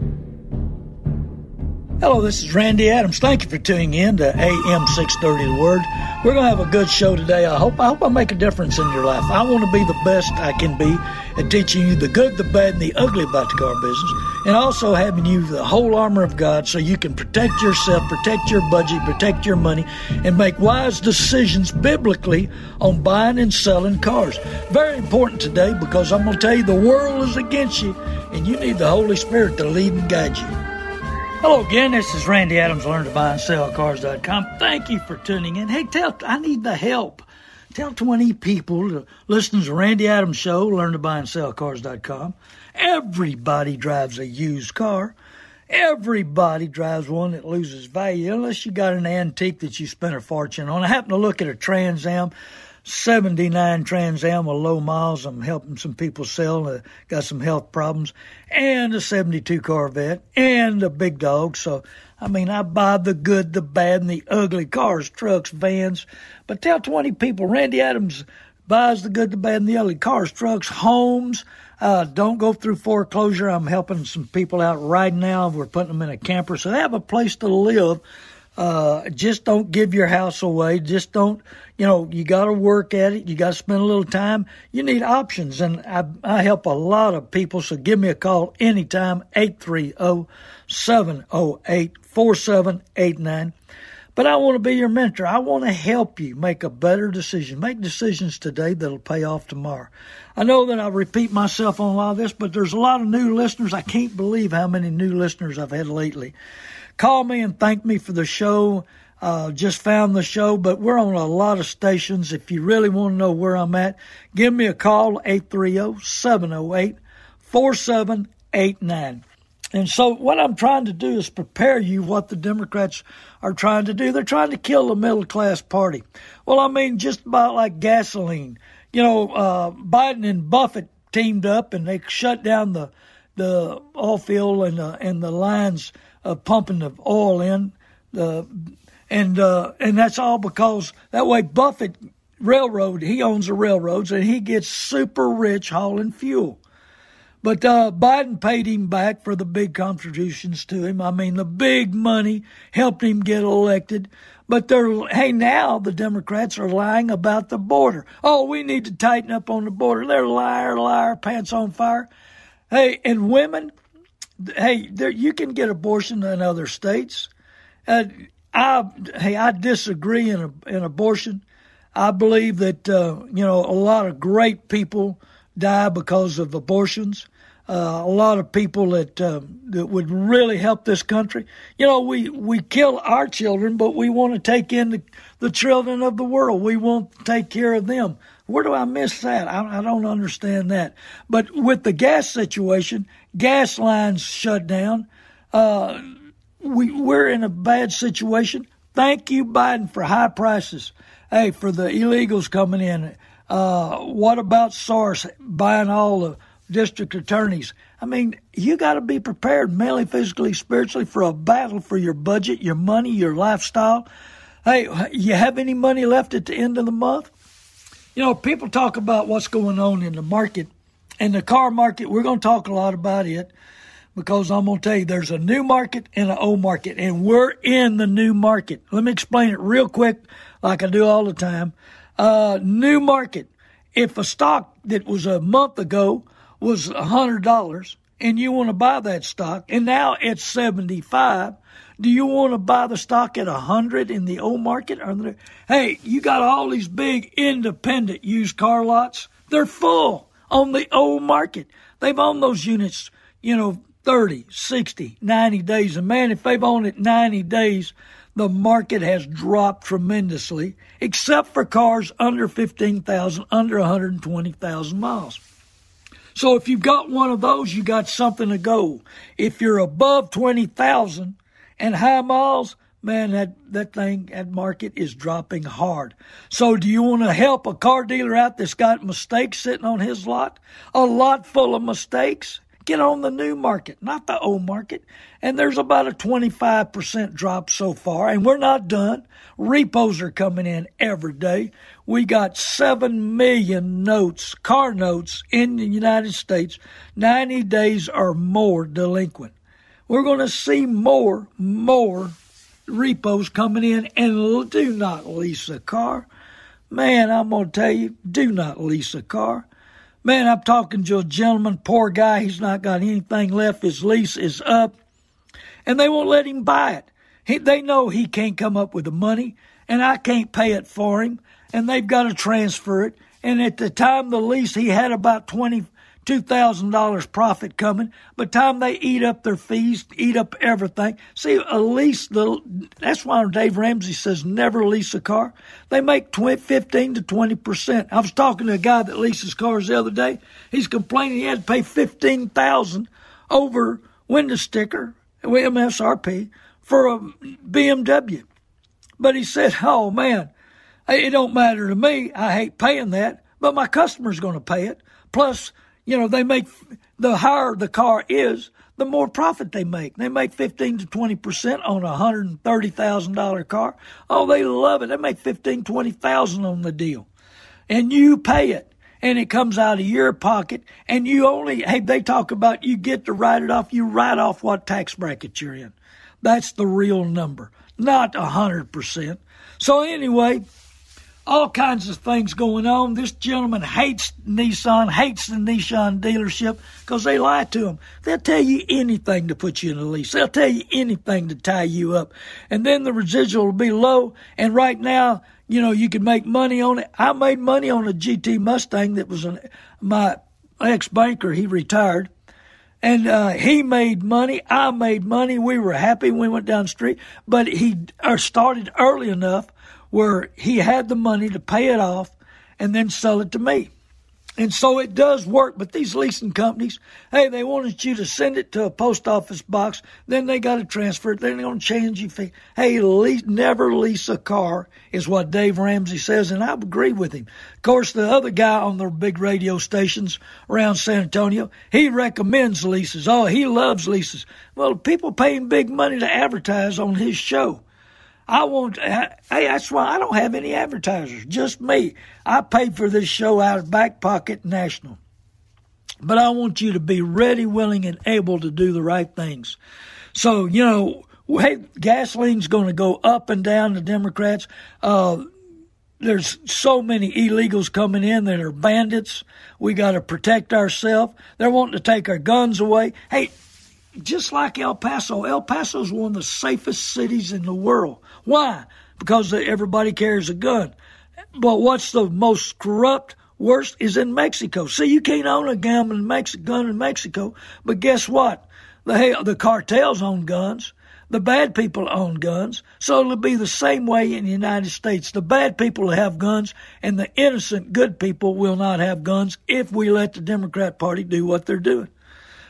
you. Hello, this is Randy Adams. Thank you for tuning in to AM 630 The Word. We're going to have a good show today. I hope I hope I make a difference in your life. I want to be the best I can be at teaching you the good, the bad, and the ugly about the car business, and also having you the whole armor of God so you can protect yourself, protect your budget, protect your money, and make wise decisions biblically on buying and selling cars. Very important today because I'm going to tell you the world is against you, and you need the Holy Spirit to lead and guide you. Hello again, this is Randy Adams, learn to buy and sell cars.com. Thank you for tuning in. Hey, tell, I need the help. Tell 20 people to listen to Randy Adams show, learn to buy and sell cars.com. Everybody drives a used car. Everybody drives one that loses value unless you got an antique that you spent a fortune on. I happen to look at a Trans Am 79 Trans Am with low miles. I'm helping some people sell. Uh, got some health problems, and a 72 Corvette, and a big dog. So, I mean, I buy the good, the bad, and the ugly cars, trucks, vans. But tell 20 people, Randy Adams buys the good, the bad, and the ugly cars, trucks, homes. Uh, don't go through foreclosure. I'm helping some people out right now. We're putting them in a camper so they have a place to live uh, just don't give your house away. Just don't, you know, you got to work at it. You got to spend a little time. You need options. And I, I help a lot of people. So give me a call anytime, 830-708-4789. But I want to be your mentor. I want to help you make a better decision. Make decisions today that'll pay off tomorrow. I know that I repeat myself on a lot of this, but there's a lot of new listeners. I can't believe how many new listeners I've had lately call me and thank me for the show. Uh, just found the show, but we're on a lot of stations. If you really want to know where I'm at, give me a call, 830-708-4789. And so what I'm trying to do is prepare you what the Democrats are trying to do. They're trying to kill the middle class party. Well, I mean, just about like gasoline. You know, uh, Biden and Buffett teamed up and they shut down the the oil field and the, and the lines pumping the oil in. Uh, and uh, and that's all because that way Buffett railroad he owns the railroads and he gets super rich hauling fuel. But uh, Biden paid him back for the big contributions to him. I mean, the big money helped him get elected. But they're, hey, now the Democrats are lying about the border. Oh, we need to tighten up on the border. They're liar, liar, pants on fire. Hey, and women, hey, there, you can get abortion in other states. Uh, I hey, I disagree in a, in abortion. I believe that uh, you know a lot of great people die because of abortions. Uh, a lot of people that uh, that would really help this country. You know, we we kill our children, but we want to take in the, the children of the world. We want to take care of them. Where do I miss that? I, I don't understand that. But with the gas situation, gas lines shut down. Uh, we we're in a bad situation. Thank you, Biden, for high prices. Hey, for the illegals coming in. Uh, what about Soros buying all the district attorneys? I mean, you got to be prepared mentally, physically, spiritually for a battle for your budget, your money, your lifestyle. Hey, you have any money left at the end of the month? You know, people talk about what's going on in the market and the car market. We're going to talk a lot about it because I'm going to tell you there's a new market and an old market, and we're in the new market. Let me explain it real quick, like I do all the time. Uh, new market. If a stock that was a month ago was hundred dollars and you want to buy that stock and now it's 75, do you want to buy the stock at a hundred in the old market? Or hey, you got all these big independent used car lots. They're full on the old market. They've owned those units, you know, 30, 60, 90 days. And man, if they've owned it 90 days, the market has dropped tremendously, except for cars under 15,000, under 120,000 miles. So if you've got one of those, you got something to go. If you're above 20,000 and high miles, man, that, that thing, that market is dropping hard. So do you want to help a car dealer out that's got mistakes sitting on his lot? A lot full of mistakes? Get on the new market, not the old market. And there's about a 25% drop so far, and we're not done. Repos are coming in every day. We got 7 million notes, car notes in the United States, 90 days or more delinquent. We're going to see more, more repos coming in, and do not lease a car. Man, I'm going to tell you, do not lease a car. Man, I'm talking to a gentleman, poor guy, he's not got anything left. His lease is up, and they won't let him buy it. He, they know he can't come up with the money, and I can't pay it for him, and they've got to transfer it. And at the time the lease, he had about twenty two thousand dollars profit coming. By the time they eat up their fees, eat up everything. See, a lease the that's why Dave Ramsey says never lease a car. They make 20, 15 to twenty percent. I was talking to a guy that leases cars the other day. He's complaining he had to pay fifteen thousand over window sticker, MSRP, for a BMW. But he said, "Oh man, it don't matter to me. I hate paying that, but my customer's going to pay it. Plus, you know, they make the higher the car is, the more profit they make. They make 15 to 20 percent on a hundred and thirty thousand dollar car. Oh, they love it. They make 15, 20 thousand on the deal, and you pay it, and it comes out of your pocket. And you only hey, they talk about you get to write it off. You write off what tax bracket you're in. That's the real number, not a hundred percent. So anyway, all kinds of things going on. This gentleman hates Nissan, hates the Nissan dealership because they lie to him. They'll tell you anything to put you in a lease. They'll tell you anything to tie you up. And then the residual will be low. And right now, you know, you can make money on it. I made money on a GT Mustang that was an, my ex banker. He retired. And uh, he made money. I made money. We were happy. When we went down the street. But he started early enough where he had the money to pay it off and then sell it to me. And so it does work, but these leasing companies, hey, they wanted you to send it to a post office box, then they got to transfer it, then they're going to change your fee. Hey, lease, never lease a car is what Dave Ramsey says, and I agree with him. Of course, the other guy on the big radio stations around San Antonio, he recommends leases. Oh, he loves leases. Well, people paying big money to advertise on his show. I want, hey, that's why I don't have any advertisers, just me. I paid for this show out of back pocket national. But I want you to be ready, willing, and able to do the right things. So, you know, hey, gasoline's going to go up and down, the Democrats. Uh, there's so many illegals coming in that are bandits. We got to protect ourselves. They're wanting to take our guns away. Hey, just like El Paso, El Paso is one of the safest cities in the world. Why? Because everybody carries a gun. But what's the most corrupt, worst is in Mexico. See, you can't own a gun in, Mexico, but guess what? The, the cartels own guns. The bad people own guns. So it'll be the same way in the United States. The bad people have guns, and the innocent, good people will not have guns if we let the Democrat Party do what they're doing.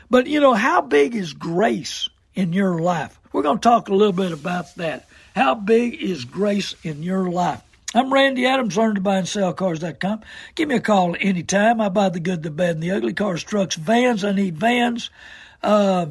But you know, how big is grace in your life? We're going to talk a little bit about that. How big is grace in your life? I'm Randy Adams, learn to buy and sell cars.com. Give me a call anytime. I buy the good, the bad, and the ugly cars, trucks, vans. I need vans, uh,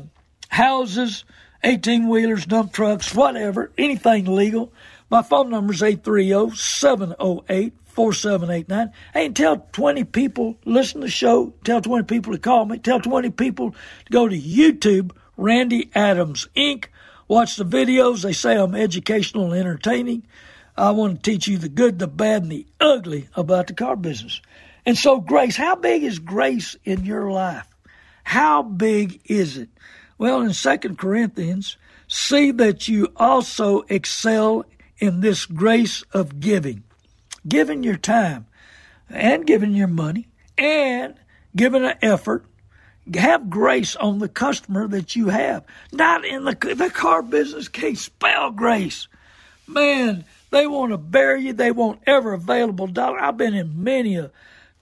houses, 18 wheelers, dump trucks, whatever, anything legal. My phone number is 830 708 4789. Hey, and tell 20 people, listen to the show, tell 20 people to call me, tell 20 people to go to YouTube, Randy Adams Inc. Watch the videos. They say I'm educational and entertaining. I want to teach you the good, the bad, and the ugly about the car business. And so, grace, how big is grace in your life? How big is it? Well, in Second Corinthians, see that you also excel in this grace of giving giving your time and giving your money and giving an effort. Have grace on the customer that you have. Not in the, the car business can't spell grace. Man, they want to bury you. They want every available dollar. I've been in many a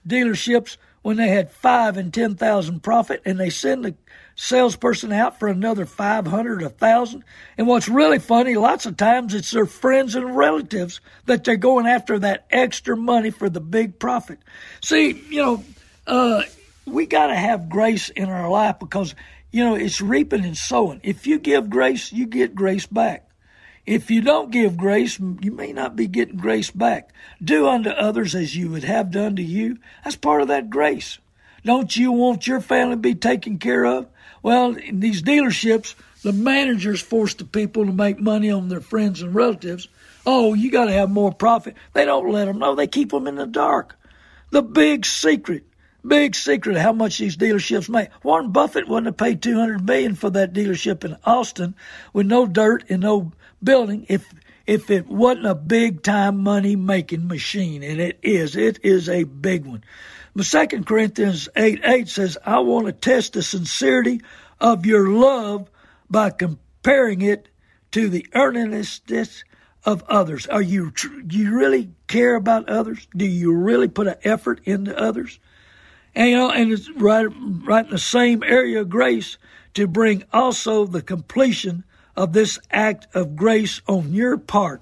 dealerships when they had five and ten thousand profit, and they send the salesperson out for another five hundred, a thousand. And what's really funny, lots of times it's their friends and relatives that they're going after that extra money for the big profit. See, you know, uh, we got to have grace in our life because you know it's reaping and sowing. If you give grace, you get grace back. If you don't give grace, you may not be getting grace back. Do unto others as you would have done to you. That's part of that grace. Don't you want your family to be taken care of? Well, in these dealerships, the managers force the people to make money on their friends and relatives. Oh, you got to have more profit. They don't let them know. They keep them in the dark. The big secret, big secret of how much these dealerships make. Warren Buffett wouldn't have paid 200 million for that dealership in Austin with no dirt and no building if if it wasn't a big time money making machine, and it is, it is a big one. But Second Corinthians 8 8 says, I want to test the sincerity of your love by comparing it to the earnestness of others. Are you do you really care about others? Do you really put an effort into others? And you know, and it's right right in the same area of grace to bring also the completion of this act of grace on your part.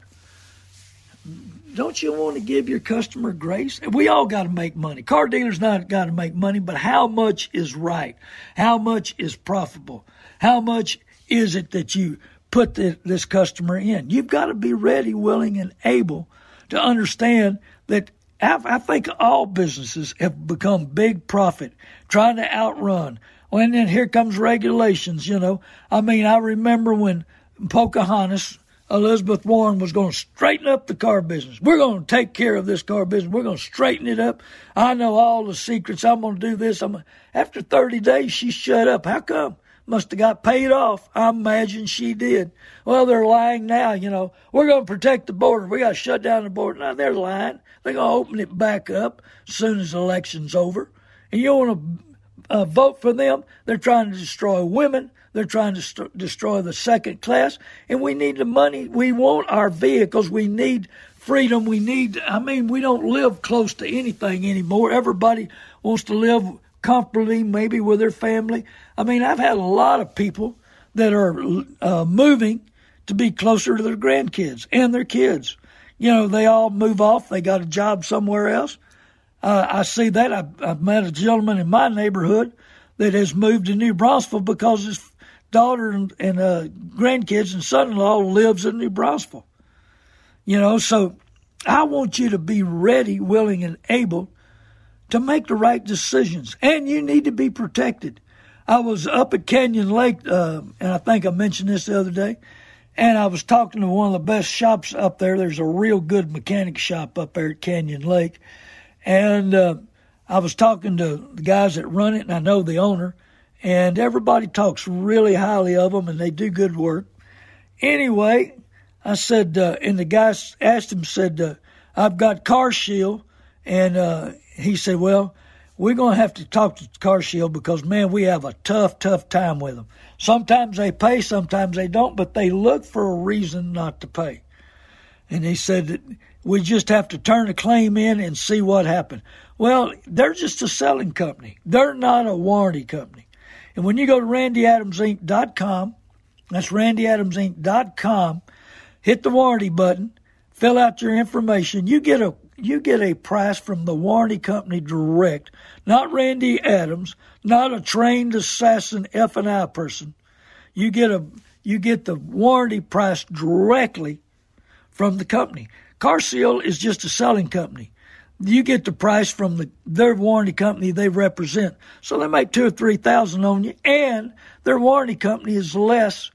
Don't you want to give your customer grace? We all got to make money. Car dealers not got to make money, but how much is right? How much is profitable? How much is it that you put the, this customer in? You've got to be ready, willing, and able to understand that I think all businesses have become big profit, trying to outrun well, and then here comes regulations, you know. I mean, I remember when Pocahontas, Elizabeth Warren was going to straighten up the car business. We're going to take care of this car business. We're going to straighten it up. I know all the secrets. I'm going to do this. I'm after 30 days, she shut up. How come? Must have got paid off. I imagine she did. Well, they're lying now. You know, we're going to protect the border. We got to shut down the border. Now they're lying. They're going to open it back up as soon as the election's over. And you want to uh, vote for them. They're trying to destroy women. They're trying to st- destroy the second class. And we need the money. We want our vehicles. We need freedom. We need, I mean, we don't live close to anything anymore. Everybody wants to live comfortably, maybe with their family. I mean, I've had a lot of people that are uh, moving to be closer to their grandkids and their kids. You know, they all move off. They got a job somewhere else. Uh, I see that. I, I've met a gentleman in my neighborhood that has moved to New Braunfels because his daughter and, and uh, grandkids and son-in-law lives in New Braunfels. You know, so I want you to be ready, willing, and able to make the right decisions, and you need to be protected. I was up at Canyon Lake, uh, and I think I mentioned this the other day, and I was talking to one of the best shops up there. There's a real good mechanic shop up there at Canyon Lake, and uh, I was talking to the guys that run it, and I know the owner, and everybody talks really highly of them, and they do good work. Anyway, I said, uh, and the guy asked him, said, uh, I've got Car Shield, and uh, he said, well, we're going to have to talk to Car Shield because, man, we have a tough, tough time with them. Sometimes they pay, sometimes they don't, but they look for a reason not to pay. And he said that we just have to turn a claim in and see what happened. Well, they're just a selling company. They're not a warranty company. And when you go to randyadamsinc.com, that's randyadamsinc.com, hit the warranty button, fill out your information, you get a you get a price from the warranty company direct, not Randy Adams, not a trained assassin F and I person. You get a you get the warranty price directly from the company. Car Shield is just a selling company. You get the price from the their warranty company they represent. So they make two or three thousand on you, and their warranty company is less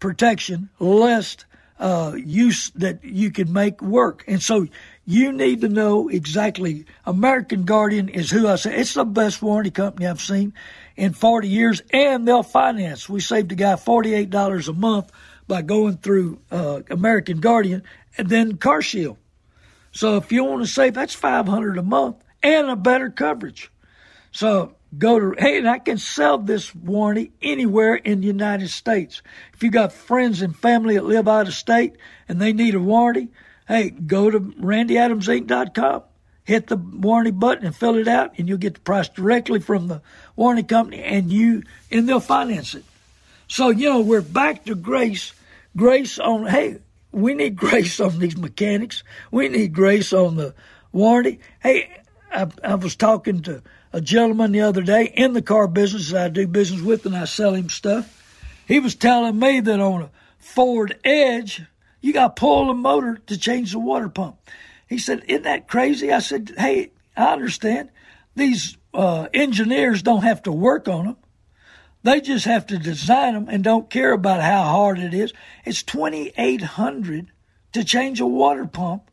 protection, less uh, use that you can make work. And so you need to know exactly. American Guardian is who I say. It's the best warranty company I've seen in 40 years, and they'll finance. We saved a guy $48 a month by going through uh, American Guardian and then Car Shield. So if you want to save, that's 500 a month and a better coverage. So go to, hey, and I can sell this warranty anywhere in the United States. If you got friends and family that live out of state and they need a warranty, hey, go to randyadamsinc.com. hit the warranty button and fill it out, and you'll get the price directly from the warranty company, and you and they'll finance it. So you know we're back to grace, grace on. Hey, we need grace on these mechanics. We need grace on the warranty. Hey, I, I was talking to a gentleman the other day in the car business that I do business with, and I sell him stuff. He was telling me that on a Ford Edge, you got to pull the motor to change the water pump. He said, Isn't that crazy? I said, Hey, I understand. These uh, engineers don't have to work on them. They just have to design them and don't care about how hard it is. It's 2800 to change a water pump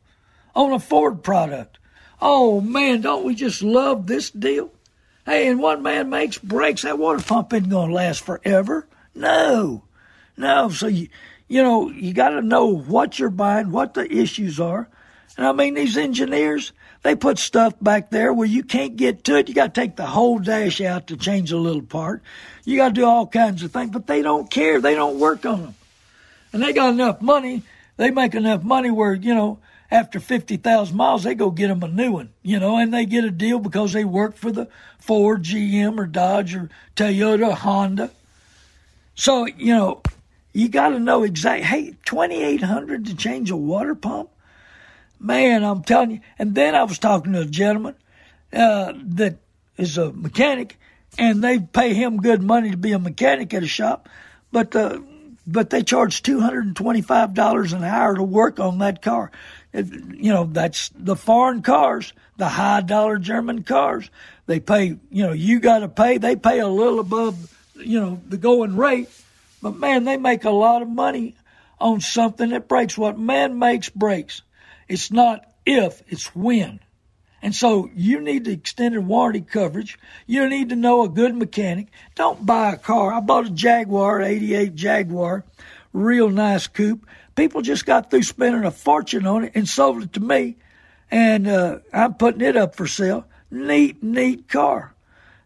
on a Ford product. Oh man, don't we just love this deal? Hey, and one man makes breaks. That water pump isn't going to last forever. No, no. So you, you know, you got to know what you're buying, what the issues are, and I mean, these engineers, they put stuff back there where you can't get to it. You got to take the whole dash out to change a little part. You got to do all kinds of things, but they don't care. They don't work on them. And they got enough money. They make enough money where, you know, after 50,000 miles, they go get them a new one, you know, and they get a deal because they work for the Ford, GM, or Dodge, or Toyota, or Honda. So, you know, you got to know exactly, hey, 2800 to change a water pump? Man, I'm telling you. And then I was talking to a gentleman uh, that is a mechanic, and they pay him good money to be a mechanic at a shop, but uh, but they charge two hundred and twenty five dollars an hour to work on that car. You know, that's the foreign cars, the high dollar German cars. They pay, you know, you got to pay. They pay a little above, you know, the going rate, but man, they make a lot of money on something that breaks. What man makes breaks. It's not if, it's when. And so you need the extended warranty coverage. You need to know a good mechanic. Don't buy a car. I bought a Jaguar, 88 Jaguar, real nice coupe. People just got through spending a fortune on it and sold it to me. And uh, I'm putting it up for sale. Neat, neat car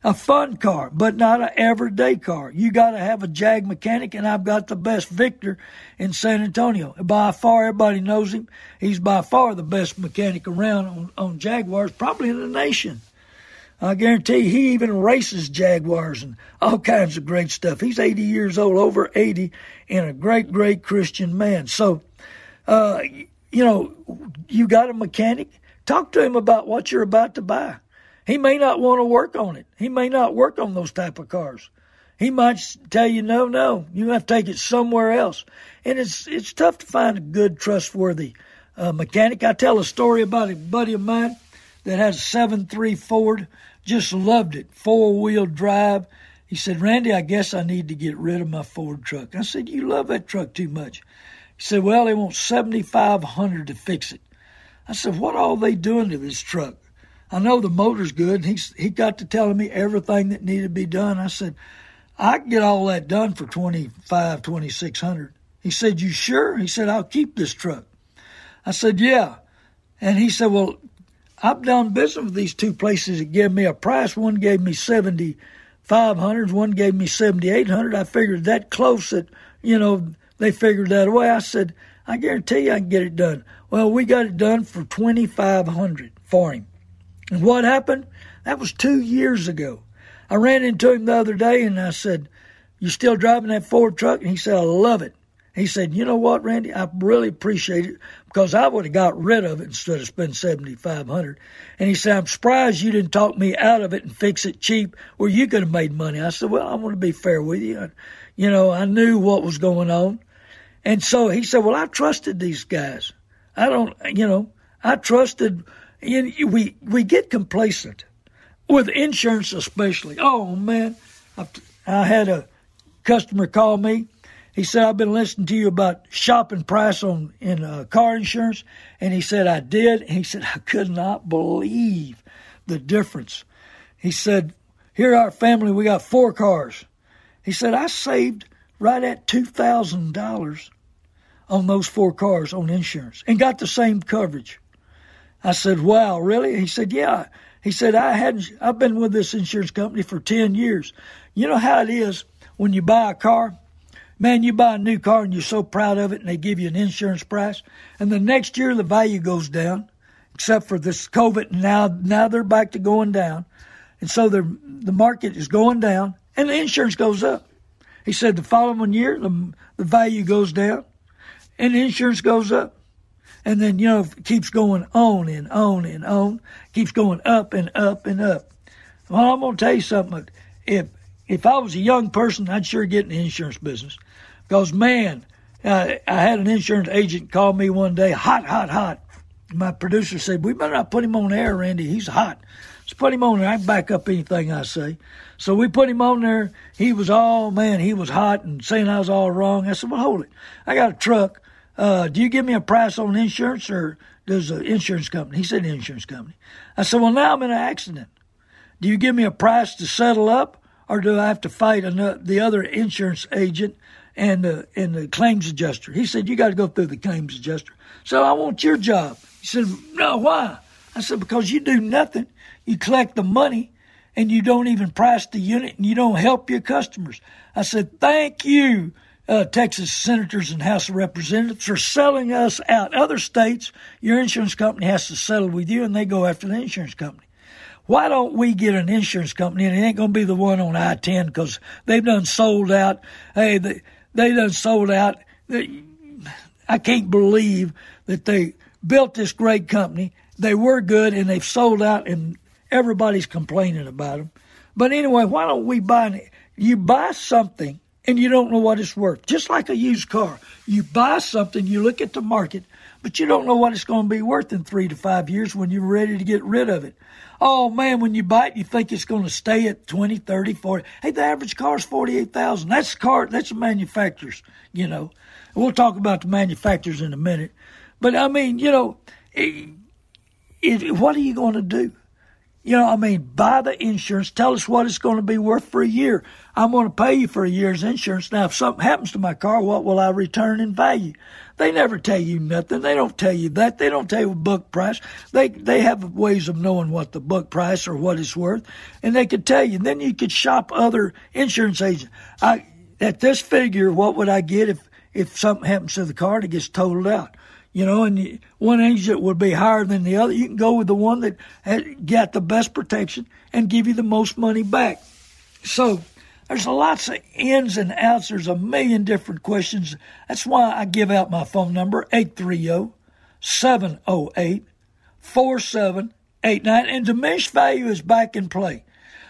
a fun car, but not an everyday car. You got to have a Jag mechanic, and I've got the best Victor in San Antonio. By far, everybody knows him. He's by far the best mechanic around on, on Jaguars, probably in the nation. I guarantee he even races Jaguars and all kinds of great stuff. He's 80 years old, over 80, and a great, great Christian man. So, uh, you know, you got a mechanic. Talk to him about what you're about to buy. He may not want to work on it. He may not work on those type of cars. He might tell you, no, no, you have to take it somewhere else. And it's it's tough to find a good, trustworthy uh, mechanic. I tell a story about a buddy of mine that has a seven three Ford. Just loved it, four wheel drive. He said, Randy, I guess I need to get rid of my Ford truck. I said, you love that truck too much. He said, well, they want seventy five hundred to fix it. I said, what are they doing to this truck? I know the motor's good. He's he got to telling me everything that needed to be done. I said, I can get all that done for twenty five, twenty six hundred. He said, You sure? He said, I'll keep this truck. I said, Yeah. And he said, Well, I've done business with these two places that gave me a price. One gave me seventy five hundred, one gave me seventy eight hundred. I figured that close that, you know, they figured that away. I said, I guarantee you I can get it done. Well, we got it done for twenty five hundred for him. And what happened? That was two years ago. I ran into him the other day and I said, You still driving that Ford truck? And he said, I love it. He said, You know what, Randy? I really appreciate it because I would have got rid of it instead of spending seventy five hundred. And he said, I'm surprised you didn't talk me out of it and fix it cheap where you could have made money. I said, Well, I want to be fair with you. You know, I knew what was going on. And so he said, Well, I trusted these guys. I don't, you know, I trusted we we get complacent with insurance, especially. Oh man, I, I had a customer call me. He said, "I've been listening to you about shopping price on in uh, car insurance," and he said, "I did." And he said, "I could not believe the difference." He said, "Here, our family, we got four cars." He said, "I saved right at two thousand dollars on those four cars on insurance and got the same coverage." I said, wow, really? He said, yeah. He said, I hadn't, I've been with this insurance company for 10 years. You know how it is when you buy a car? Man, you buy a new car and you're so proud of it and they give you an insurance price. And the next year the value goes down. except for this COVID. Now, now they're back to going down, and so the the market is going down, and the insurance goes up. He said the following year the the value goes down, and the insurance goes up, and then you know it keeps going on and on and on, keeps going up and up and up. Well, I'm gonna tell you something. If if I was a young person, I'd sure get in the insurance business, because man, uh, I had an insurance agent call me one day, hot, hot, hot. My producer said, "We better not put him on air, Randy. He's hot." Let's put him on there. I can back up anything I say. So we put him on there. He was all man. He was hot and saying I was all wrong. I said, "Well, hold it. I got a truck. Uh, do you give me a price on insurance or does the insurance company?" He said, "Insurance company." I said, "Well, now I'm in an accident. Do you give me a price to settle up, or do I have to fight another, the other insurance agent and the and the claims adjuster. He said, "You got to go through the claims adjuster." So I want your job. He said, "No, why?" I said, "Because you do nothing. You collect the money, and you don't even price the unit, and you don't help your customers." I said, "Thank you." Uh, Texas senators and House of Representatives for selling us out. Other states, your insurance company has to settle with you, and they go after the insurance company. Why don't we get an insurance company, and it ain't going to be the one on I ten because they've done sold out. Hey, they, they done sold out. I can't believe that they built this great company. They were good and they've sold out and everybody's complaining about them. But anyway, why don't we buy? You buy something and you don't know what it's worth. Just like a used car. You buy something, you look at the market, but you don't know what it's going to be worth in three to five years when you're ready to get rid of it. Oh man, when you buy it, you think it's going to stay at 20, 30, 40. Hey, the average car is 48,000. That's car, that's the manufacturers, you know. We'll talk about the manufacturers in a minute. But I mean, you know, it, it, what are you going to do? You know, I mean, buy the insurance. Tell us what it's going to be worth for a year. I'm going to pay you for a year's insurance. Now, if something happens to my car, what will I return in value? They never tell you nothing. They don't tell you that. They don't tell you book price. They they have ways of knowing what the book price or what it's worth, and they could tell you. Then you could shop other insurance agents. I at this figure, what would I get if if something happens to the car and it gets totaled out? you know, and one agent would be higher than the other. You can go with the one that got the best protection and give you the most money back. So there's lots of ins and outs. There's a million different questions. That's why I give out my phone number, 830 708 4789. And diminished value is back in play.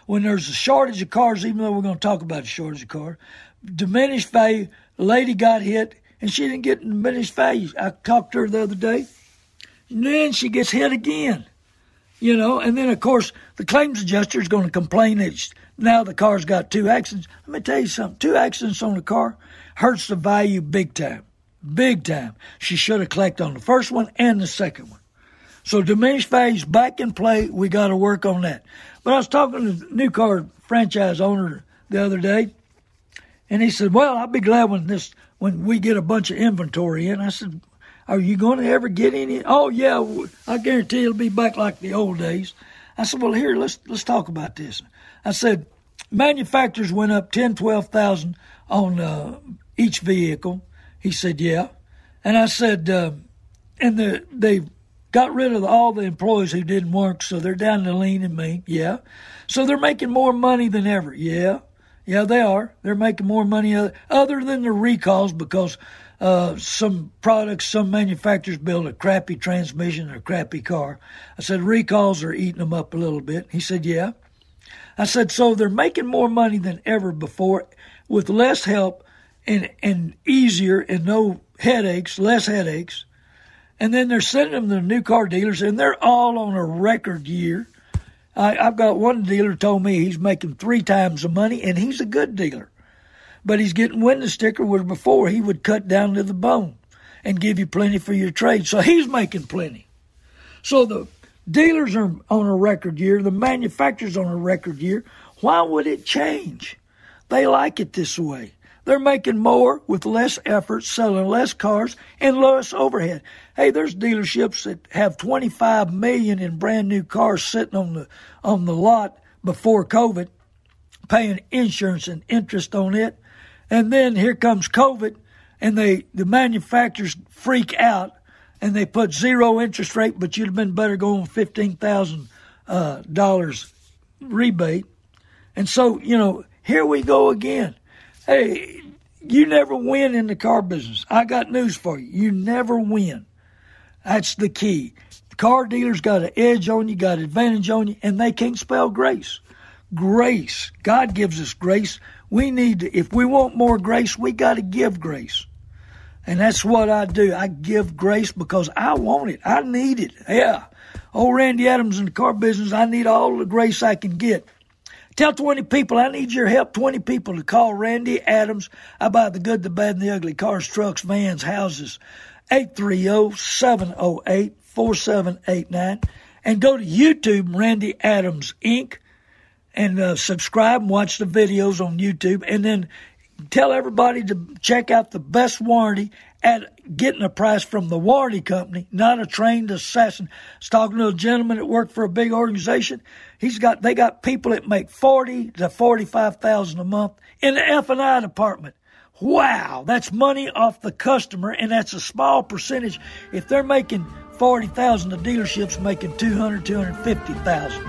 When there's a shortage of cars, even though we're going to talk about a shortage of cars, diminished value, the lady got hit and she didn't get diminished value. I talked to her the other day, and then she gets hit again. You know, and then of course the claims adjuster is going to complain that now the car's got two accidents. Let me tell you something: two accidents on the car hurts the value big time, big time. She should have collected on the first one and the second one. So diminished value's back in play. We got to work on that. But I was talking to the new car franchise owner the other day, and he said, "Well, I'll be glad when this when we get a bunch of inventory in. I said, Are you going to ever get any? Oh, yeah, I guarantee it'll be back like the old days. I said, Well, here, let's, let's talk about this. I said, Manufacturers went up ten, twelve thousand on uh, each vehicle. He said, Yeah. And I said, uh, And the, they got rid of all the employees who didn't work, so they're down to lean and mean. Yeah. So they're making more money than ever. Yeah. Yeah, they are. They're making more money other than the recalls because uh, some products, some manufacturers build a crappy transmission or a crappy car. I said, recalls are eating them up a little bit. He said, yeah. I said, so they're making more money than ever before with less help and, and easier and no headaches, less headaches. And then they're sending them to new car dealers and they're all on a record year. I, I've got one dealer told me he's making three times the money, and he's a good dealer. But he's getting witness sticker where before he would cut down to the bone and give you plenty for your trade. So he's making plenty. So the dealers are on a record year, the manufacturers on a record year. Why would it change? They like it this way. They're making more with less effort, selling less cars and less overhead. Hey, there's dealerships that have 25 million in brand new cars sitting on the on the lot before COVID, paying insurance and interest on it. And then here comes COVID and they the manufacturers freak out and they put zero interest rate, but you'd have been better going fifteen thousand uh, dollars rebate. And so, you know, here we go again. Hey, you never win in the car business. I got news for you. You never win. That's the key. The car dealers got an edge on you, got an advantage on you, and they can't spell grace. Grace. God gives us grace. We need to, if we want more grace, we got to give grace. And that's what I do. I give grace because I want it. I need it. Yeah. Old Randy Adams in the car business, I need all the grace I can get. Tell 20 people, I need your help. 20 people to call Randy Adams. Buy the good, the bad, and the ugly cars, trucks, vans, houses. 830-708-4789. And go to YouTube, Randy Adams Inc., and uh, subscribe and watch the videos on YouTube. And then tell everybody to check out the best warranty at getting a price from the warranty company, not a trained assassin. I was talking to a gentleman that worked for a big organization. He's got they got people that make forty to forty five thousand a month in the F and I department. Wow, that's money off the customer, and that's a small percentage. If they're making forty thousand, the dealership's making two hundred, two hundred fifty thousand.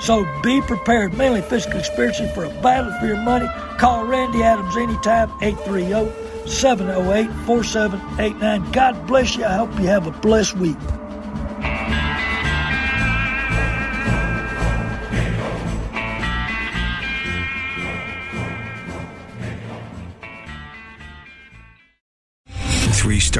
So be prepared, mainly physically, spiritually, for a battle for your money. Call Randy Adams anytime, 830 708 4789. God bless you. I hope you have a blessed week.